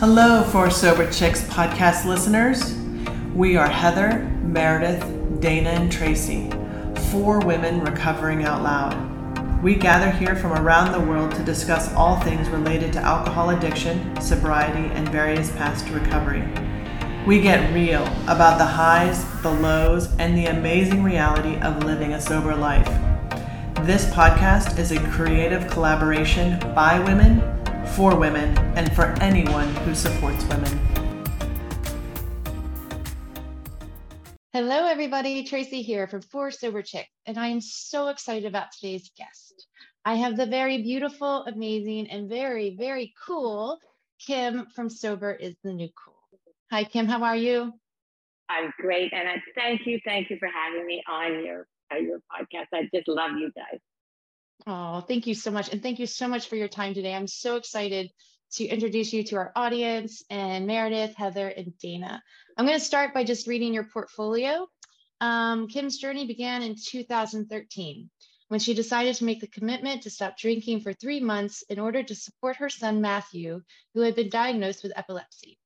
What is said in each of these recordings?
Hello, 4 Sober Chicks podcast listeners. We are Heather, Meredith, Dana, and Tracy, four women recovering out loud. We gather here from around the world to discuss all things related to alcohol addiction, sobriety, and various paths to recovery. We get real about the highs, the lows, and the amazing reality of living a sober life. This podcast is a creative collaboration by women for women and for anyone who supports women. Hello, everybody. Tracy here from 4 Sober Chick, and I am so excited about today's guest. I have the very beautiful, amazing, and very, very cool Kim from Sober is the New Cool. Hi, Kim. How are you? I'm great, and I thank you, thank you for having me on your uh, your podcast. I just love you guys. Oh, thank you so much. And thank you so much for your time today. I'm so excited to introduce you to our audience and Meredith, Heather, and Dana. I'm going to start by just reading your portfolio. Um, Kim's journey began in 2013 when she decided to make the commitment to stop drinking for three months in order to support her son, Matthew, who had been diagnosed with epilepsy.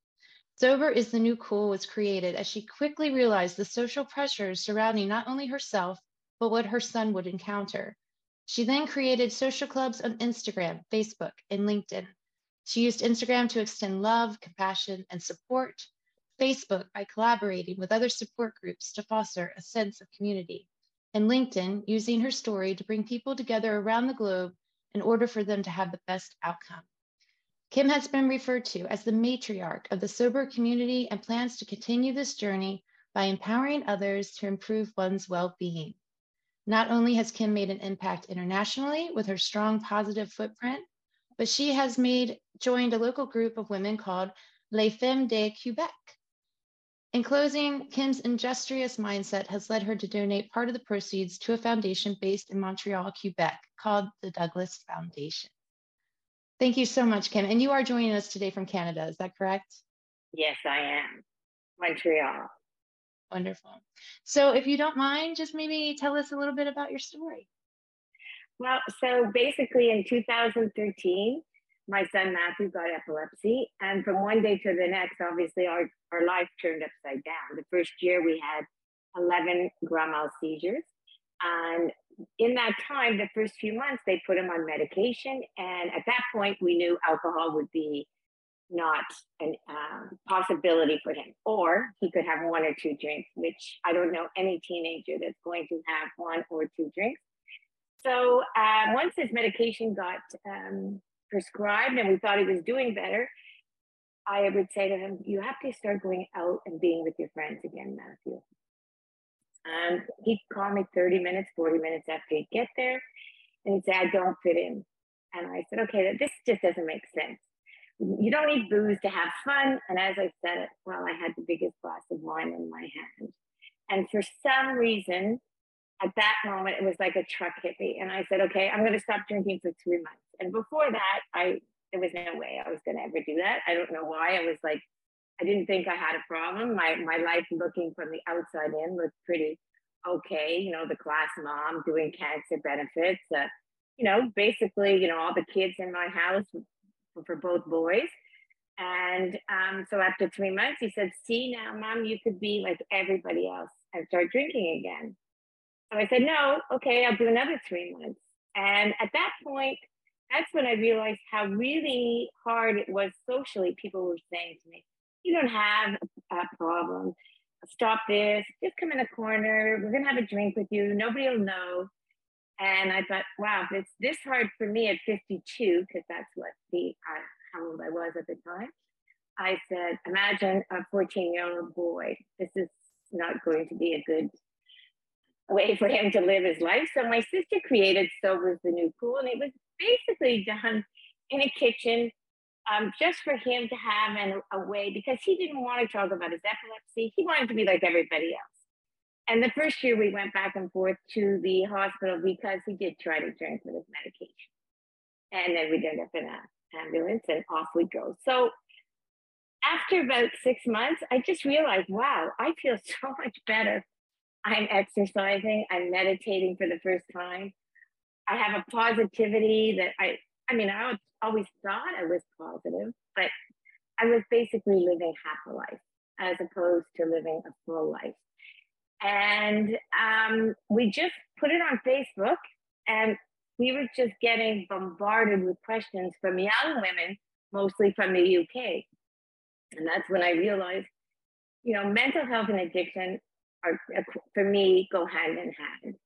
Sober is the New Cool was created as she quickly realized the social pressures surrounding not only herself, but what her son would encounter. She then created social clubs on Instagram, Facebook, and LinkedIn. She used Instagram to extend love, compassion, and support, Facebook by collaborating with other support groups to foster a sense of community, and LinkedIn using her story to bring people together around the globe in order for them to have the best outcome. Kim has been referred to as the matriarch of the sober community and plans to continue this journey by empowering others to improve one's well being. Not only has Kim made an impact internationally with her strong positive footprint, but she has made joined a local group of women called Les Femmes de Quebec. In closing, Kim's industrious mindset has led her to donate part of the proceeds to a foundation based in Montreal, Quebec, called the Douglas Foundation. Thank you so much, Kim. And you are joining us today from Canada, is that correct? Yes, I am. Montreal. Wonderful. So, if you don't mind, just maybe tell us a little bit about your story. Well, so basically in 2013, my son Matthew got epilepsy. And from one day to the next, obviously, our, our life turned upside down. The first year, we had 11 grand mal seizures. And in that time, the first few months, they put him on medication. And at that point, we knew alcohol would be not a um, possibility for him, or he could have one or two drinks, which I don't know any teenager that's going to have one or two drinks. So uh, once his medication got um, prescribed and we thought he was doing better, I would say to him, You have to start going out and being with your friends again, Matthew. And he'd call me 30 minutes, 40 minutes after he'd get there. And he'd say, I don't fit in. And I said, Okay, that this just doesn't make sense you don't need booze to have fun. And as I said it, well, I had the biggest glass of wine in my hand. And for some reason, at that moment, it was like a truck hit me. And I said, okay, I'm going to stop drinking for three months. And before that, I, there was no way I was going to ever do that. I don't know why. I was like, I didn't think I had a problem. My, my life looking from the outside in looked pretty okay. You know, the class mom doing cancer benefits, uh, you know, basically, you know, all the kids in my house for both boys. And um, so after three months, he said, See now, mom, you could be like everybody else and start drinking again. So I said, No, okay, I'll do another three months. And at that point, that's when I realized how really hard it was socially. People were saying to me, You don't have a problem. Stop this. Just come in a corner. We're going to have a drink with you. Nobody will know. And I thought, wow, if it's this hard for me at 52, because that's what the uh, how old I was at the time. I said, imagine a 14 year old boy. This is not going to be a good way for him to live his life. So my sister created Sober's the New Cool, and it was basically done in a kitchen um, just for him to have an, a way because he didn't want to talk about his epilepsy. He wanted to be like everybody else and the first year we went back and forth to the hospital because he did try to with his medication. And then we'd end up in an ambulance and off we go. So after about six months, I just realized, wow, I feel so much better. I'm exercising, I'm meditating for the first time. I have a positivity that I, I mean, I always thought I was positive, but I was basically living half a life as opposed to living a full life. And um, we just put it on Facebook, and we were just getting bombarded with questions from young women, mostly from the UK. And that's when I realized, you know, mental health and addiction are, for me, go hand in hand.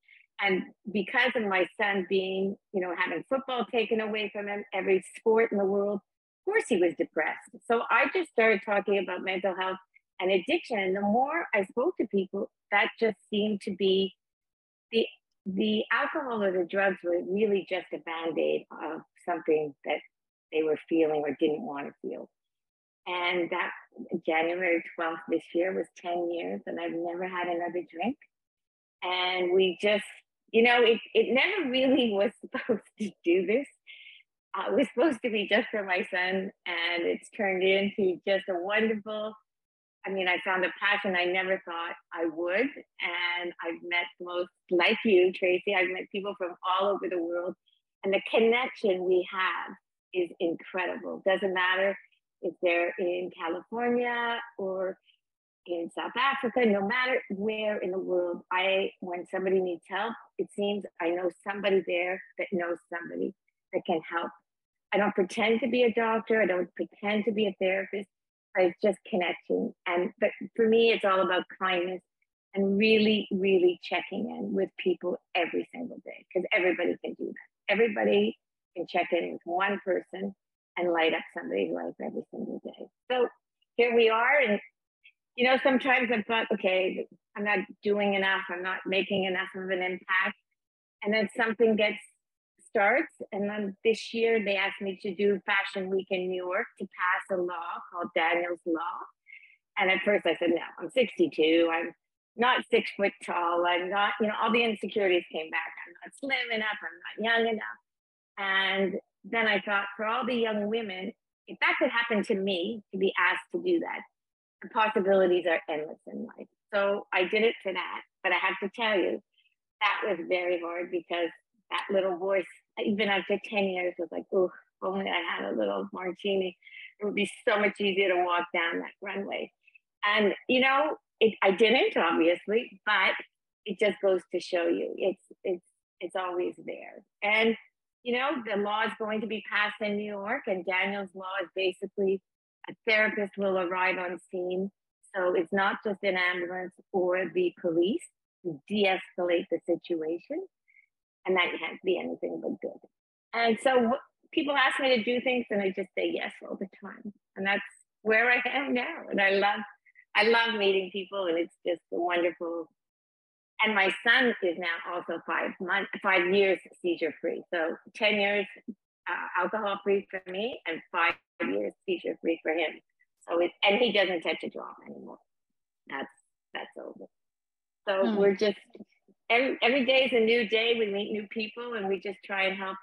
And because of my son being, you know, having football taken away from him, every sport in the world, of course he was depressed. So I just started talking about mental health and addiction. The more I spoke to people, that just seemed to be the the alcohol or the drugs were really just a band-aid of something that they were feeling or didn't want to feel. And that January 12th this year was 10 years and I've never had another drink. And we just, you know, it, it never really was supposed to do this. Uh, it was supposed to be just for my son and it's turned into just a wonderful I mean, I found a passion I never thought I would. And I've met most, like you, Tracy, I've met people from all over the world. And the connection we have is incredible. Doesn't matter if they're in California or in South Africa, no matter where in the world, I when somebody needs help, it seems I know somebody there that knows somebody that can help. I don't pretend to be a doctor, I don't pretend to be a therapist. It's just connection. And but for me, it's all about kindness and really, really checking in with people every single day because everybody can do that. Everybody can check in with one person and light up somebody's life every single day. So here we are. And, you know, sometimes I've thought, okay, I'm not doing enough, I'm not making enough of an impact. And then something gets starts. And then this year they asked me to do Fashion Week in New York to pass a law called Daniel's Law. And at first I said, no, I'm 62. I'm not six foot tall. I'm not, you know, all the insecurities came back. I'm not slim enough. I'm not young enough. And then I thought for all the young women, if that could happen to me to be asked to do that, the possibilities are endless in life. So I did it for that. But I have to tell you, that was very hard because that little voice, even after 10 years, was like, oh, only I had a little martini. It would be so much easier to walk down that runway. And, you know, it, I didn't, obviously, but it just goes to show you it's, it's, it's always there. And, you know, the law is going to be passed in New York, and Daniel's law is basically a therapist will arrive on scene. So it's not just an ambulance or the police to de escalate the situation and that can't be anything but good. And so people ask me to do things, and I just say yes all the time, and that's where I am now. And I love, I love meeting people, and it's just a wonderful. And my son is now also five months, five years seizure free. So ten years uh, alcohol free for me, and five years seizure free for him. So it, and he doesn't touch a drop anymore. That's that's over. So mm. we're just every, every day is a new day. We meet new people and we just try and help.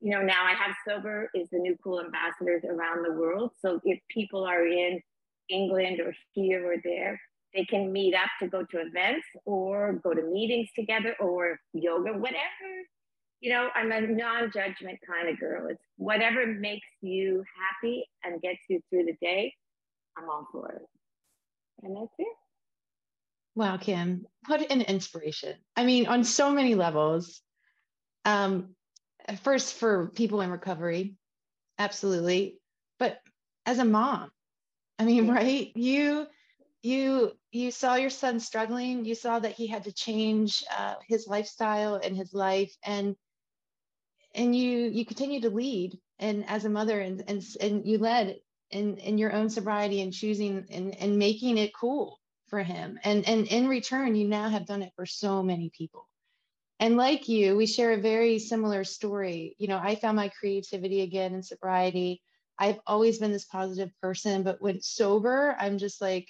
You know, now I have Sober is the new cool ambassadors around the world. So if people are in England or here or there, they can meet up to go to events or go to meetings together or yoga, whatever. You know, I'm a non-judgment kind of girl. It's whatever makes you happy and gets you through the day. I'm all for it. And that's it. Wow, Kim, what an inspiration. I mean, on so many levels. Um, first, for people in recovery, absolutely. But as a mom, I mean, right? You, you, you saw your son struggling. You saw that he had to change uh, his lifestyle and his life, and and you you continue to lead. And as a mother, and and and you led in in your own sobriety and choosing and and making it cool for him. And, and in return, you now have done it for so many people. And like you, we share a very similar story. You know, I found my creativity again in sobriety. I've always been this positive person, but when sober, I'm just like,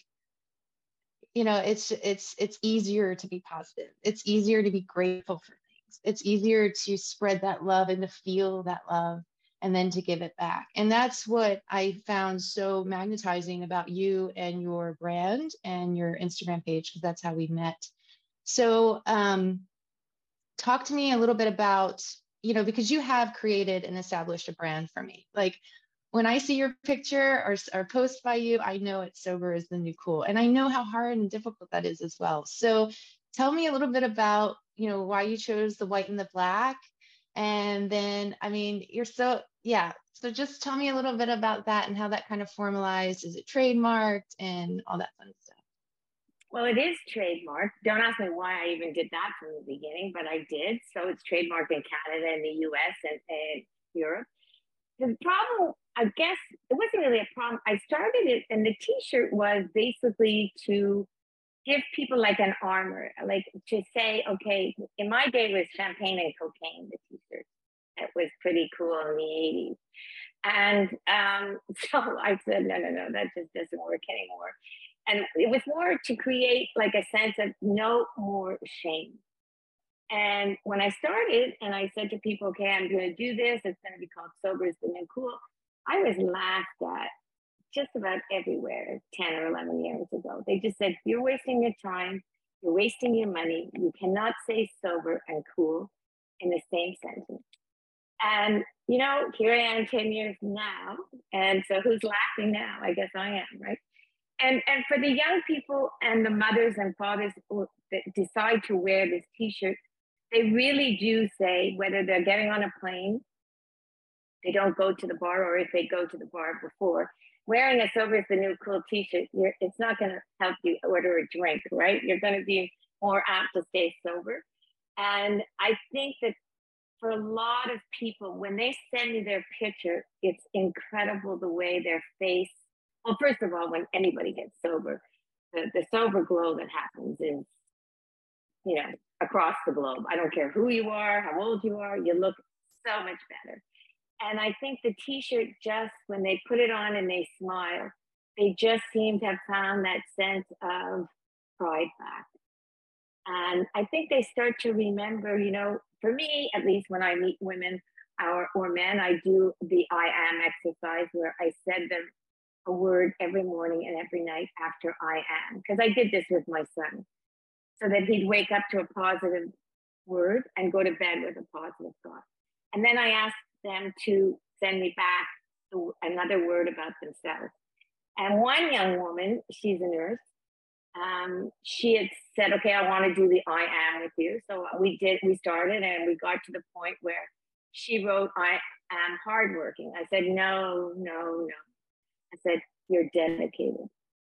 you know, it's it's it's easier to be positive. It's easier to be grateful for things. It's easier to spread that love and to feel that love and then to give it back. And that's what I found so magnetizing about you and your brand and your Instagram page, because that's how we met. So, um, talk to me a little bit about, you know, because you have created and established a brand for me. Like, when I see your picture or, or post by you, I know it's sober is the new cool. And I know how hard and difficult that is as well. So tell me a little bit about, you know, why you chose the white and the black. And then, I mean, you're so, yeah. So just tell me a little bit about that and how that kind of formalized. Is it trademarked and all that fun stuff? Well, it is trademarked. Don't ask me why I even did that from the beginning, but I did. So it's trademarked in Canada and the US and, and Europe. The problem, I guess, it wasn't really a problem. I started it, and the t shirt was basically to give people like an armor, like to say, okay, in my day was champagne and cocaine, the t shirt. It was pretty cool in the 80s. And um, so I said, no, no, no, that just doesn't work anymore and it was more to create like a sense of no more shame. And when I started and I said to people, okay, I'm going to do this, it's going to be called Sober is the New Cool, I was laughed at just about everywhere 10 or 11 years ago. They just said, you're wasting your time, you're wasting your money, you cannot say sober and cool in the same sentence. And, you know, here I am 10 years now. And so who's laughing now? I guess I am, right? and and for the young people and the mothers and fathers that decide to wear this t-shirt they really do say whether they're getting on a plane they don't go to the bar or if they go to the bar before wearing a sober is the new cool t-shirt it's not going to help you order a drink right you're going to be more apt to stay sober and i think that for a lot of people when they send me their picture it's incredible the way their face well, first of all, when anybody gets sober, the, the sober glow that happens is, you know, across the globe. I don't care who you are, how old you are, you look so much better. And I think the t shirt, just when they put it on and they smile, they just seem to have found that sense of pride back. And I think they start to remember, you know, for me, at least when I meet women or, or men, I do the I am exercise where I send them a word every morning and every night after I am, because I did this with my son, so that he'd wake up to a positive word and go to bed with a positive thought. And then I asked them to send me back another word about themselves. And one young woman, she's a nurse, um, she had said, okay, I want to do the I am with you. So we did, we started and we got to the point where she wrote, I am hardworking. I said, no, no, no. I said, You're dedicated.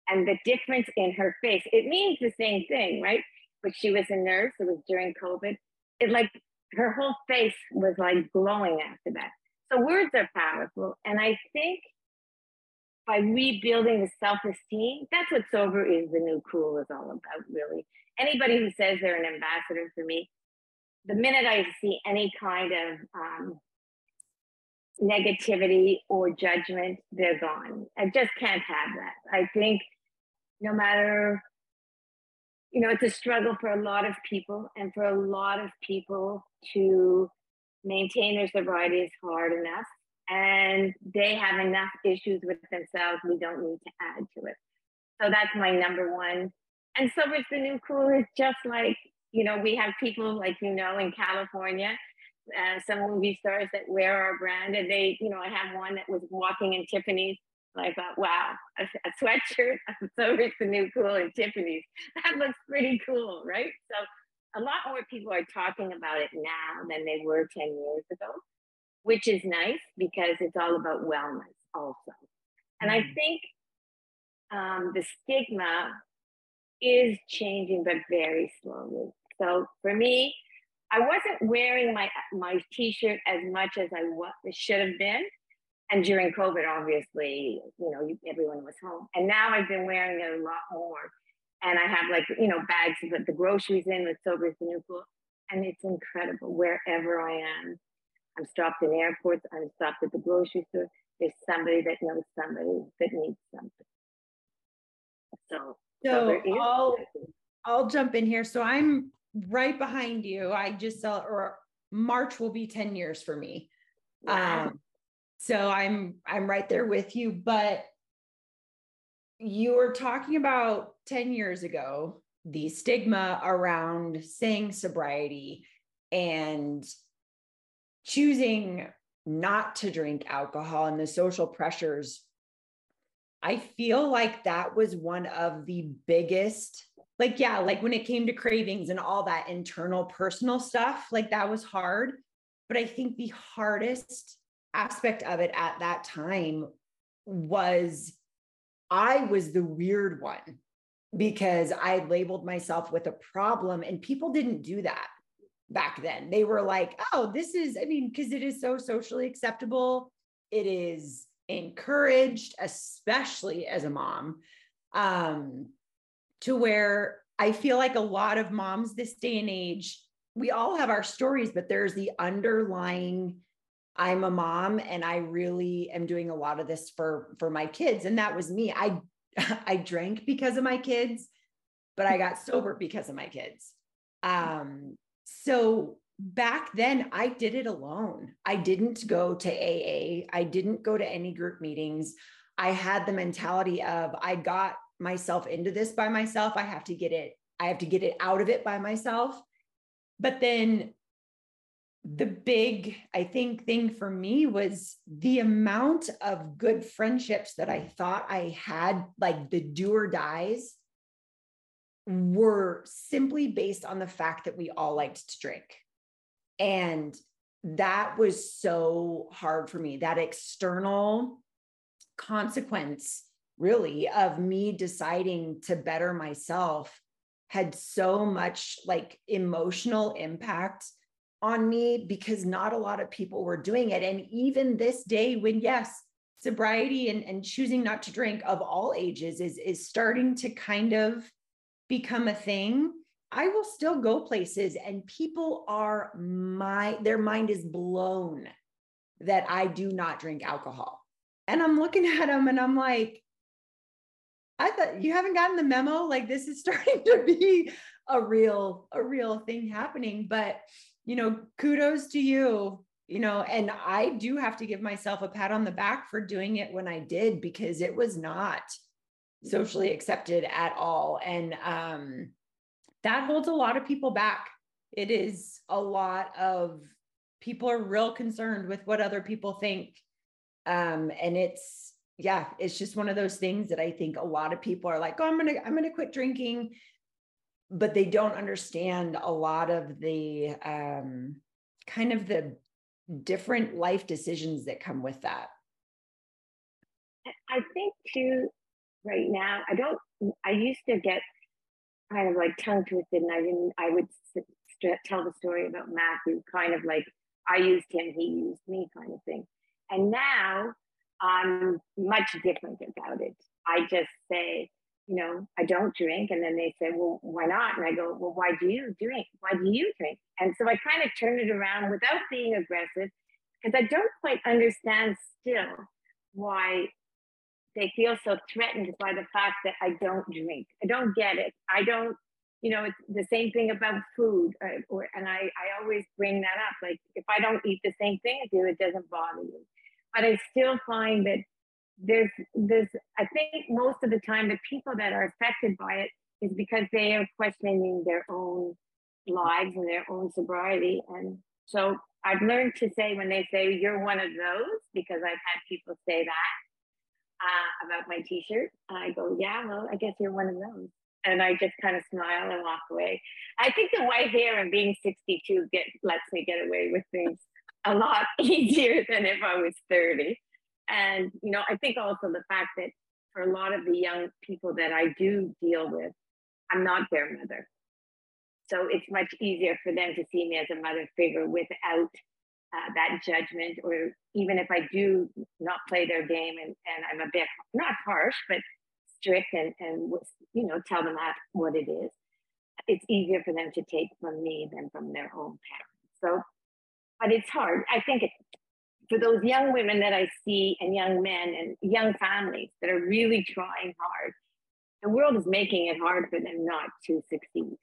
And the difference in her face, it means the same thing, right? But she was a nurse, it was during COVID. It like her whole face was like glowing after that. So words are powerful. And I think by rebuilding the self-esteem, that's what sober is the new cool is all about, really. Anybody who says they're an ambassador for me, the minute I see any kind of um, negativity or judgment, they're gone. I just can't have that. I think no matter, you know, it's a struggle for a lot of people, and for a lot of people to maintain their sobriety is hard enough. And they have enough issues with themselves, we don't need to add to it. So that's my number one. And so it's the new cool is just like, you know, we have people like, you know, in California uh, some movie stars that wear our brand, and they, you know, I have one that was walking in Tiffany's. And I thought, wow, a, a sweatshirt, so it's the new cool in Tiffany's. That looks pretty cool, right? So a lot more people are talking about it now than they were 10 years ago, which is nice because it's all about wellness also. And I mm. think um, the stigma is changing, but very slowly. So for me, I wasn't wearing my my t-shirt as much as I should have been. And during COVID, obviously, you know, everyone was home. And now I've been wearing it a lot more. And I have like, you know, bags to put the groceries in with Sober is the New Cool. And it's incredible wherever I am. I'm stopped in airports, I'm stopped at the grocery store. There's somebody that knows somebody that needs something. So, so I'll, I'll jump in here. So I'm right behind you. I just saw, or March will be 10 years for me. Wow. Um, so I'm I'm right there with you. But you were talking about 10 years ago, the stigma around saying sobriety and choosing not to drink alcohol and the social pressures, I feel like that was one of the biggest, like, yeah, like when it came to cravings and all that internal personal stuff, like that was hard. But I think the hardest aspect of it at that time was I was the weird one because I labeled myself with a problem and people didn't do that back then. They were like, oh, this is, I mean, because it is so socially acceptable. It is encouraged, especially as a mom, um, to where I feel like a lot of moms this day and age, we all have our stories, but there's the underlying I'm a mom and I really am doing a lot of this for for my kids and that was me. I I drank because of my kids, but I got sober because of my kids. Um so back then I did it alone. I didn't go to AA. I didn't go to any group meetings. I had the mentality of I got myself into this by myself. I have to get it I have to get it out of it by myself. But then the big, I think, thing for me was the amount of good friendships that I thought I had, like the do or dies, were simply based on the fact that we all liked to drink. And that was so hard for me, that external consequence, really, of me deciding to better myself had so much like emotional impact on me because not a lot of people were doing it. And even this day, when yes, sobriety and, and choosing not to drink of all ages is, is starting to kind of become a thing. I will still go places and people are my their mind is blown that I do not drink alcohol. And I'm looking at them and I'm like, I thought you haven't gotten the memo. Like this is starting to be a real, a real thing happening. But you know, kudos to you, you know, and I do have to give myself a pat on the back for doing it when I did because it was not socially accepted at all. And um, that holds a lot of people back. It is a lot of people are real concerned with what other people think. Um, and it's, yeah, it's just one of those things that I think a lot of people are like, oh, I'm gonna, I'm gonna quit drinking but they don't understand a lot of the um, kind of the different life decisions that come with that. I think too, right now, I don't, I used to get kind of like tongue twisted and I didn't, I would st- tell the story about Matthew, kind of like I used him, he used me kind of thing. And now I'm much different about it. I just say, you know, I don't drink. And then they say, well, why not? And I go, well, why do you drink? Why do you drink? And so I kind of turn it around without being aggressive because I don't quite understand still why they feel so threatened by the fact that I don't drink. I don't get it. I don't, you know, it's the same thing about food. Uh, or, and I, I always bring that up. Like, if I don't eat the same thing as you, it doesn't bother you. But I still find that there's there's I think most of the time the people that are affected by it is because they are questioning their own lives and their own sobriety. And so I've learned to say when they say you're one of those, because I've had people say that uh, about my t-shirt, I go, yeah, well, I guess you're one of those. And I just kind of smile and walk away. I think the white hair and being 62 get lets me get away with things a lot easier than if I was 30. And, you know, I think also the fact that for a lot of the young people that I do deal with, I'm not their mother. So it's much easier for them to see me as a mother figure without uh, that judgment, or even if I do not play their game and, and I'm a bit not harsh, but strict and, and you know, tell them that what it is, it's easier for them to take from me than from their own parents. So, but it's hard. I think it, for those young women that I see and young men and young families that are really trying hard, the world is making it hard for them not to succeed.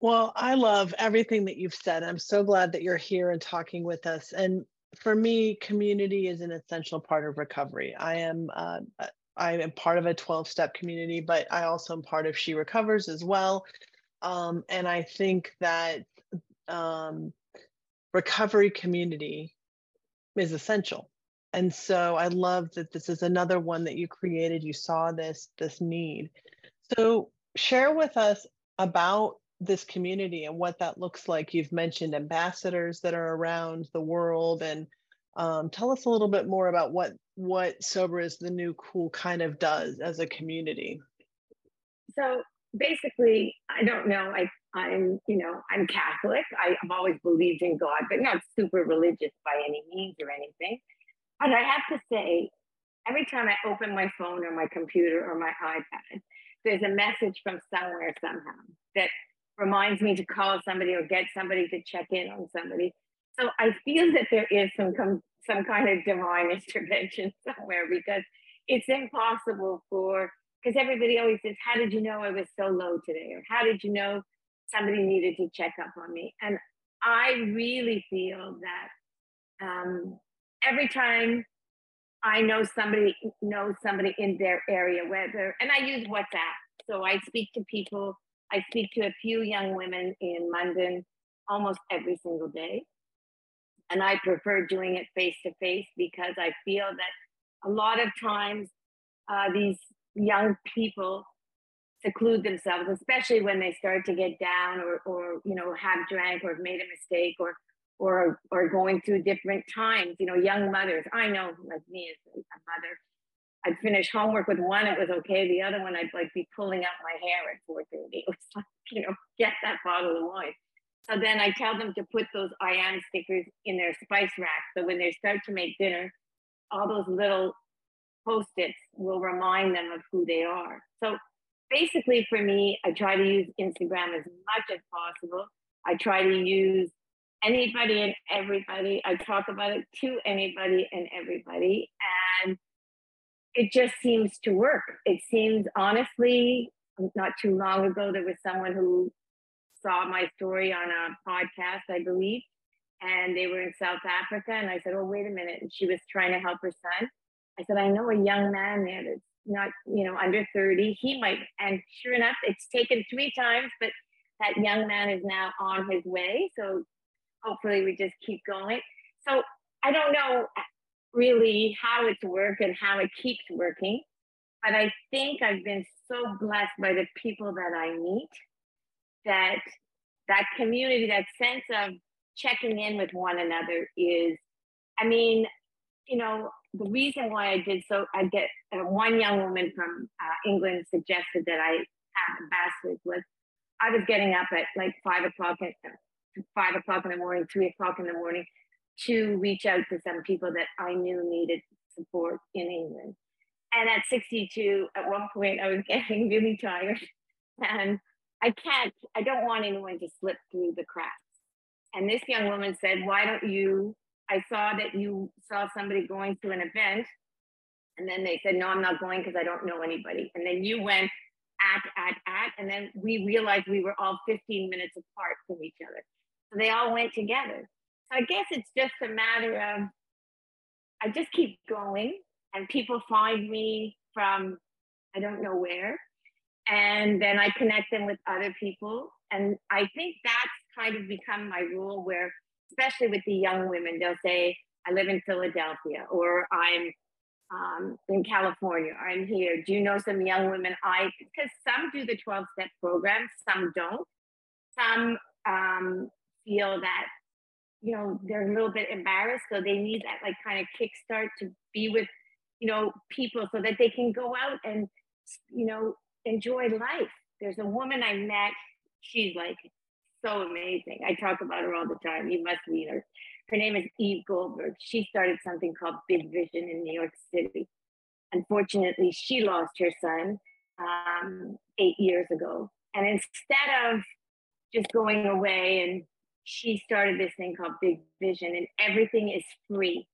Well, I love everything that you've said. I'm so glad that you're here and talking with us. And for me, community is an essential part of recovery. I am uh, I am part of a 12 step community, but I also am part of She Recovers as well. Um, and I think that um, recovery community is essential. And so I love that this is another one that you created. You saw this this need. So share with us about this community and what that looks like. You've mentioned ambassadors that are around the world, and um, tell us a little bit more about what what Sober is the New Cool kind of does as a community. So basically, I don't know. I I'm you know I'm Catholic. I, I've always believed in God, but not super religious by any means or anything. But I have to say, every time I open my phone or my computer or my iPad, there's a message from somewhere somehow that reminds me to call somebody or get somebody to check in on somebody. So I feel that there is some some kind of divine intervention somewhere because it's impossible for because everybody always says, "How did you know I was so low today?" or "How did you know somebody needed to check up on me?" And I really feel that um, every time I know somebody knows somebody in their area, whether and I use WhatsApp, so I speak to people I speak to a few young women in London almost every single day. And I prefer doing it face to face because I feel that a lot of times uh, these young people seclude themselves, especially when they start to get down or, or you know, have drank or have made a mistake or or or going through different times. You know, young mothers. I know, like me as a mother, I'd finish homework with one, it was okay. The other one, I'd like be pulling out my hair at 4.30. It was like, you know, get that bottle of wine. So then I tell them to put those I am stickers in their spice rack. So when they start to make dinner, all those little post-its will remind them of who they are. So basically for me, I try to use Instagram as much as possible. I try to use anybody and everybody. I talk about it to anybody and everybody. And it just seems to work. It seems honestly, not too long ago, there was someone who saw my story on a podcast, I believe, and they were in South Africa. And I said, Oh, wait a minute. And she was trying to help her son. I said, I know a young man there that's not, you know, under 30. He might, and sure enough, it's taken three times, but that young man is now on his way. So hopefully we just keep going. So I don't know really how it's worked and how it keeps working. But I think I've been so blessed by the people that I meet that that community, that sense of checking in with one another is, I mean, you know, the reason why I did so, I get uh, one young woman from uh, England suggested that I have ambassadors was I was getting up at like five o'clock at five o'clock in the morning, three o'clock in the morning, to reach out to some people that I knew needed support in England. And at 62, at one point, I was getting really tired. And I can't, I don't want anyone to slip through the cracks. And this young woman said, Why don't you? I saw that you saw somebody going to an event. And then they said, No, I'm not going because I don't know anybody. And then you went at, at, at. And then we realized we were all 15 minutes apart from each other. So they all went together. I guess it's just a matter of I just keep going and people find me from I don't know where. And then I connect them with other people. And I think that's kind of become my rule where, especially with the young women, they'll say, I live in Philadelphia or I'm um, in California or I'm here. Do you know some young women? I, because some do the 12 step program, some don't. Some um, feel that you know they're a little bit embarrassed so they need that like kind of kickstart to be with you know people so that they can go out and you know enjoy life. There's a woman i met she's like so amazing. I talk about her all the time you must meet her. Her name is eve goldberg. She started something called big vision in new york city. Unfortunately she lost her son um, eight years ago. And instead of just going away and she started this thing called Big Vision, and everything is free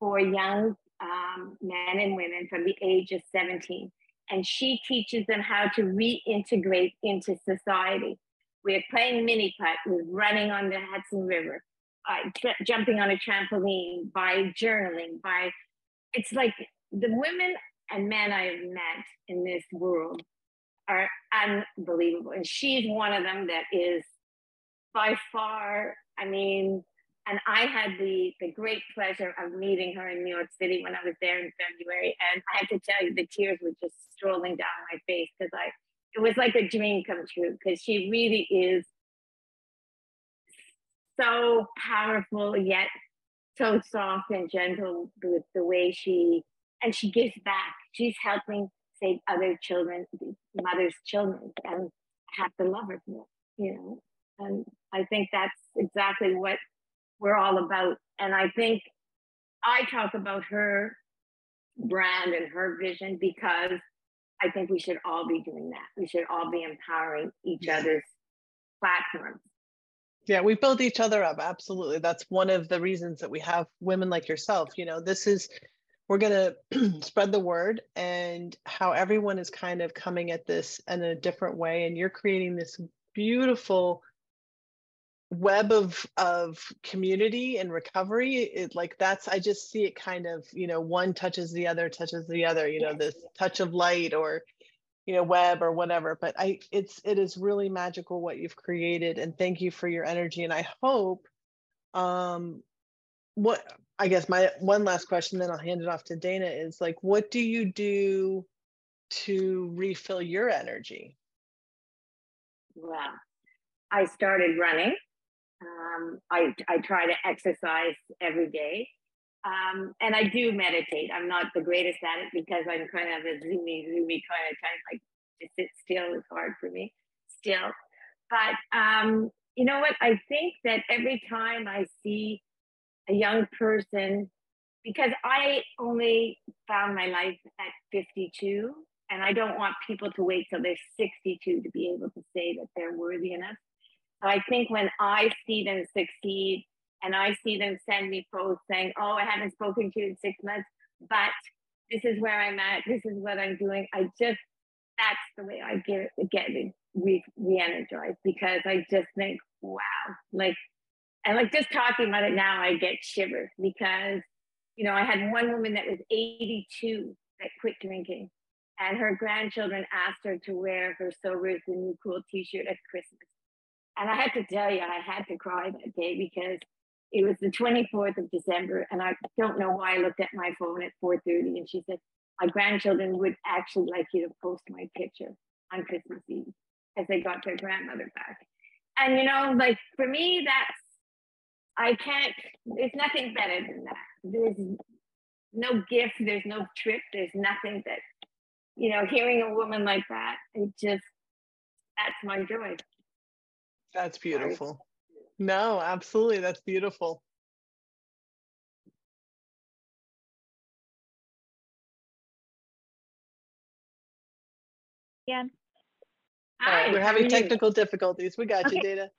for young um, men and women from the age of 17. And she teaches them how to reintegrate into society. We're playing mini putt, we're running on the Hudson River, uh, jumping on a trampoline, by journaling, by it's like the women and men I have met in this world are unbelievable. And she's one of them that is by far, I mean, And I had the, the great pleasure of meeting her in New York City when I was there in February. And I have to tell you, the tears were just strolling down my face because I, it was like a dream come true because she really is so powerful yet so soft and gentle with the way she and she gives back. She's helping save other children, mothers' children, and I have to love her for you know. And I think that's exactly what we're all about. And I think I talk about her brand and her vision because I think we should all be doing that. We should all be empowering each other's platforms yeah, we build each other up. Absolutely. That's one of the reasons that we have women like yourself. You know, this is, we're going to spread the word and how everyone is kind of coming at this in a different way. And you're creating this beautiful web of of community and recovery it like that's i just see it kind of you know one touches the other touches the other you know this touch of light or you know web or whatever. But i it's it is really magical what you've created and thank you for your energy and i hope um what i guess my one last question then i'll hand it off to dana is like what do you do to refill your energy? Well i started running um, I, I try to exercise every day um, and I do meditate. I'm not the greatest at it because I'm kind of a zoomy, zoomy kind of type. Like to sit still is hard for me still. But um, you know what? I think that every time I see a young person, because I only found my life at 52, and I don't want people to wait till they're 62 to be able to say that they're worthy enough. I think when I see them succeed and I see them send me posts saying, "Oh, I haven't spoken to you in six months, but this is where I'm at. This is what I'm doing." I just that's the way I get get re re-energized because I just think, wow, like, and like just talking about it now, I get shivers because you know I had one woman that was 82 that quit drinking, and her grandchildren asked her to wear her sober is the new cool T-shirt at Christmas. And I had to tell you, I had to cry that day because it was the 24th of December, and I don't know why I looked at my phone at 4:30, and she said, "My grandchildren would actually like you to post my picture on Christmas Eve as they got their grandmother back." And you know, like for me, that's I can't. There's nothing better than that. There's no gift. There's no trip. There's nothing that you know. Hearing a woman like that, it just that's my joy. That's beautiful. No, absolutely. That's beautiful. Yeah. Hi, we're having technical difficulties. We got okay. you, Dana.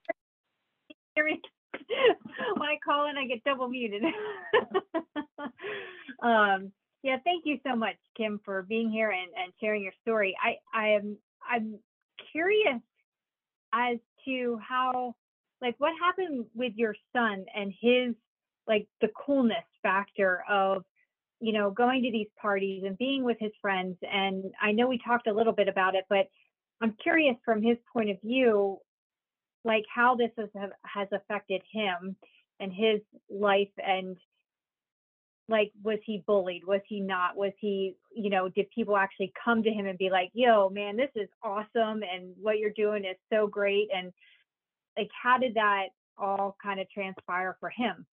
when I call in, I get double muted. um, yeah, thank you so much, Kim, for being here and, and sharing your story. I, I am I'm curious as to how like what happened with your son and his like the coolness factor of you know going to these parties and being with his friends and i know we talked a little bit about it but i'm curious from his point of view like how this has has affected him and his life and like was he bullied? Was he not? Was he you know did people actually come to him and be like yo man this is awesome and what you're doing is so great and like how did that all kind of transpire for him?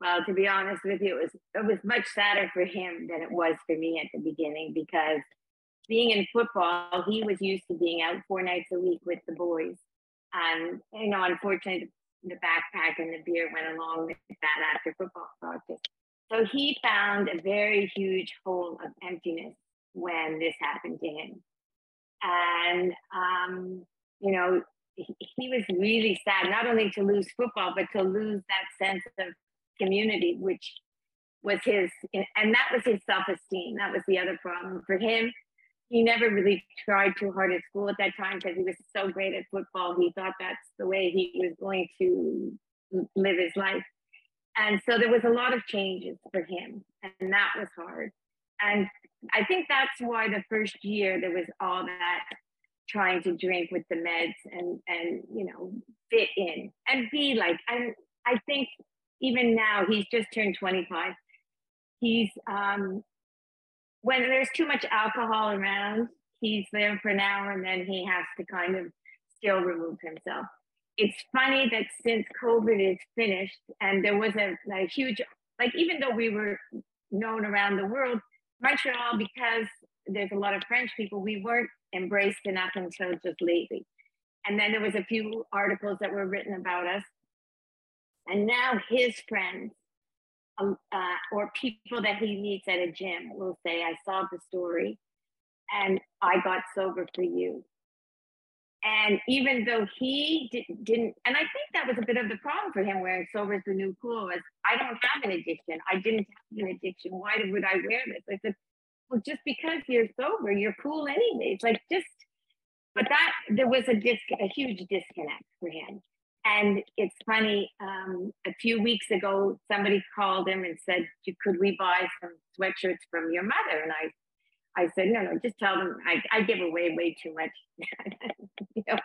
Well, to be honest with you, it was it was much sadder for him than it was for me at the beginning because being in football, he was used to being out four nights a week with the boys. And you know, unfortunately the backpack and the beer went along with that after football practice. So he found a very huge hole of emptiness when this happened to him. And um, you know, he was really sad, not only to lose football, but to lose that sense of community, which was his, and that was his self esteem. That was the other problem for him. He never really tried too hard at school at that time because he was so great at football. He thought that's the way he was going to live his life. And so there was a lot of changes for him, and that was hard. And I think that's why the first year there was all that trying to drink with the meds and and you know fit in and be like and I think even now he's just turned 25. He's um, when there's too much alcohol around, he's there for an hour and then he has to kind of still remove himself. It's funny that since COVID is finished and there was a, a huge, like even though we were known around the world, Montreal, because there's a lot of French people, we weren't embraced enough until just lately. And then there was a few articles that were written about us. And now his friends um, uh, or people that he meets at a gym will say, I saw the story and I got sober for you. And even though he did, didn't, and I think that was a bit of the problem for him wearing sober is the new cool was I don't have an addiction. I didn't have an addiction. Why would I wear this? I said, well, just because you're sober, you're cool anyways. Like just, but that there was a disc, a huge disconnect for him. And it's funny, um, a few weeks ago, somebody called him and said, could we buy some sweatshirts from your mother? And I, I said, no, no, just tell them, I, I give away way too much. you know?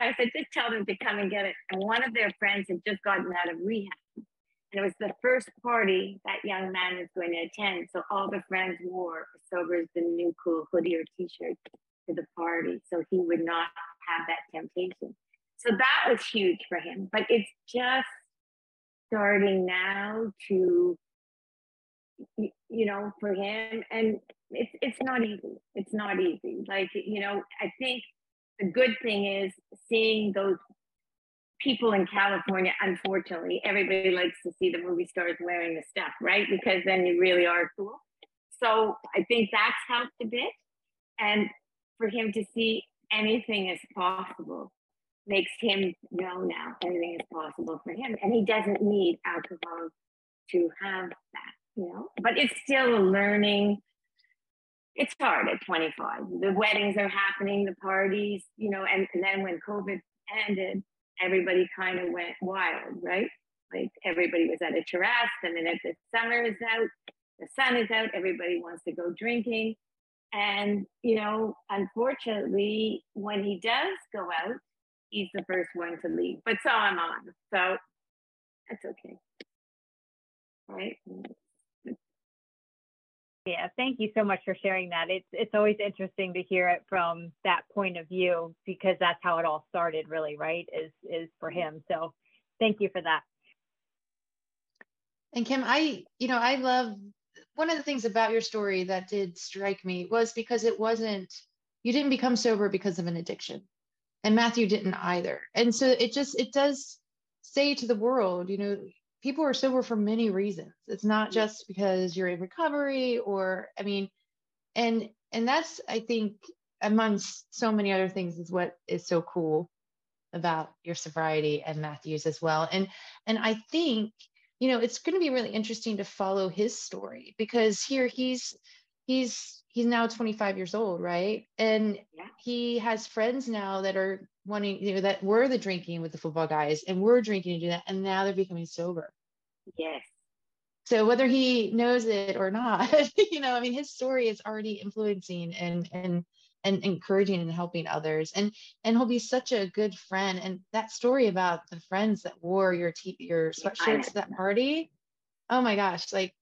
I said, just tell them to come and get it. And one of their friends had just gotten out of rehab. And it was the first party that young man was going to attend. So all the friends wore sober as the new cool hoodie or t-shirt to the party. So he would not have that temptation. So that was huge for him. But it's just starting now to, you know, for him. And it's, it's not easy. It's not easy. Like, you know, I think the good thing is seeing those people in California, unfortunately, everybody likes to see the movie stars wearing the stuff, right? Because then you really are cool. So I think that's helped a bit. And for him to see anything is possible makes him know now anything is possible for him. And he doesn't need alcohol to have that, you know, but it's still a learning. It's hard at 25. The weddings are happening, the parties, you know, and, and then when COVID ended, everybody kind of went wild, right? Like everybody was at a terrace, and then if the summer is out, the sun is out, everybody wants to go drinking. And, you know, unfortunately, when he does go out, he's the first one to leave, but so am I. So that's okay. Right. Yeah, thank you so much for sharing that. It's it's always interesting to hear it from that point of view because that's how it all started really, right? Is is for mm-hmm. him. So thank you for that. And Kim, I, you know, I love one of the things about your story that did strike me was because it wasn't you didn't become sober because of an addiction and Matthew didn't either. And so it just it does say to the world, you know, people are sober for many reasons. It's not just because you're in recovery or I mean, and and that's I think amongst so many other things is what is so cool about your sobriety and Matthew's as well. And and I think you know it's going to be really interesting to follow his story because here he's he's he's now 25 years old, right? And yeah. he has friends now that are wanting, you know, that were the drinking with the football guys and we were drinking and do that, and now they're becoming sober. Yes. So whether he knows it or not, you know, I mean, his story is already influencing and and and encouraging and helping others, and and he'll be such a good friend. And that story about the friends that wore your t- your sweatshirts at that party, oh my gosh, like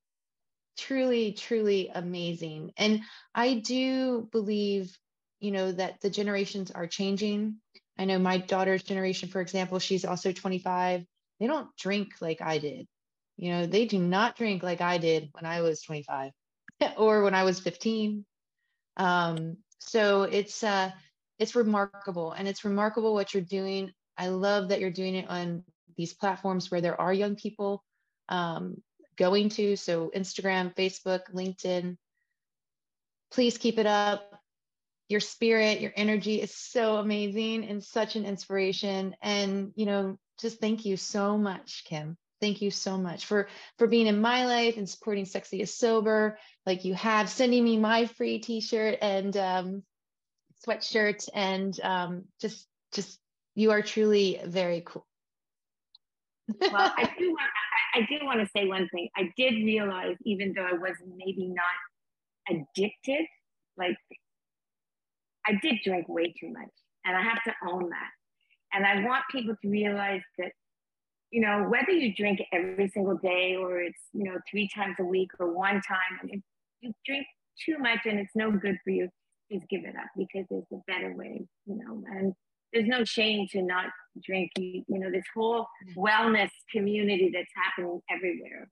truly, truly amazing. And I do believe, you know, that the generations are changing. I know my daughter's generation, for example, she's also 25. They don't drink like I did. You know, they do not drink like I did when I was 25 or when I was 15. Um, so it's uh it's remarkable and it's remarkable what you're doing. I love that you're doing it on these platforms where there are young people um, going to. So Instagram, Facebook, LinkedIn. Please keep it up. Your spirit, your energy is so amazing and such an inspiration. And, you know, just thank you so much, Kim. Thank you so much for for being in my life and supporting Sexy is Sober, like you have, sending me my free T-shirt and um, sweatshirt, and um, just just you are truly very cool. well, I do want I do want to say one thing. I did realize, even though I was maybe not addicted, like I did drink way too much, and I have to own that. And I want people to realize that you know, whether you drink every single day or it's, you know, three times a week or one time, if you drink too much and it's no good for you, just give it up because there's a better way, you know, and there's no shame to not drink. You, you know, this whole wellness community that's happening everywhere,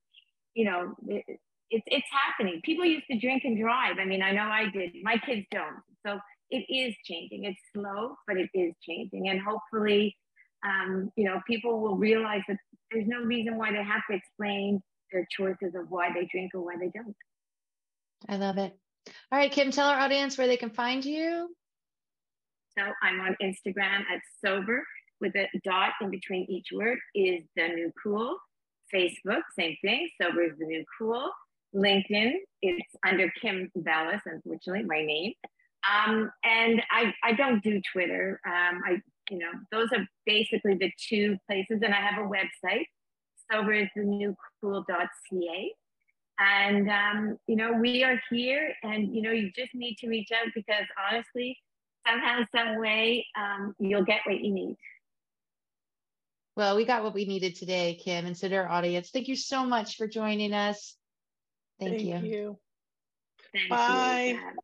you know, it, it's, it's happening. People used to drink and drive. I mean, I know I did. My kids don't. So it is changing. It's slow, but it is changing. And hopefully, um, you know, people will realize that there's no reason why they have to explain their choices of why they drink or why they don't. I love it. All right, Kim, tell our audience where they can find you. So I'm on Instagram at sober with a dot in between each word is the new cool. Facebook, same thing. Sober is the new cool. LinkedIn, it's under Kim Bellis, unfortunately, my name. Um, and I, I don't do Twitter. Um, I, you know, those are basically the two places. And I have a website, sober is the new cool.ca. And, um, you know, we are here and, you know, you just need to reach out because honestly, somehow, some way, um, you'll get what you need. Well, we got what we needed today, Kim, and so to our audience. Thank you so much for joining us. Thank, Thank you. you. Thank Bye. You.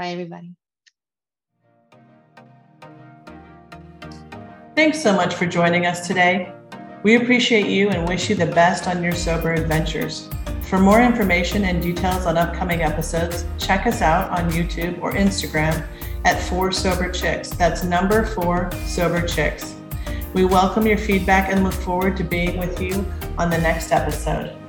Bye, everybody. Thanks so much for joining us today. We appreciate you and wish you the best on your sober adventures. For more information and details on upcoming episodes, check us out on YouTube or Instagram at Four Sober Chicks. That's number four Sober Chicks. We welcome your feedback and look forward to being with you on the next episode.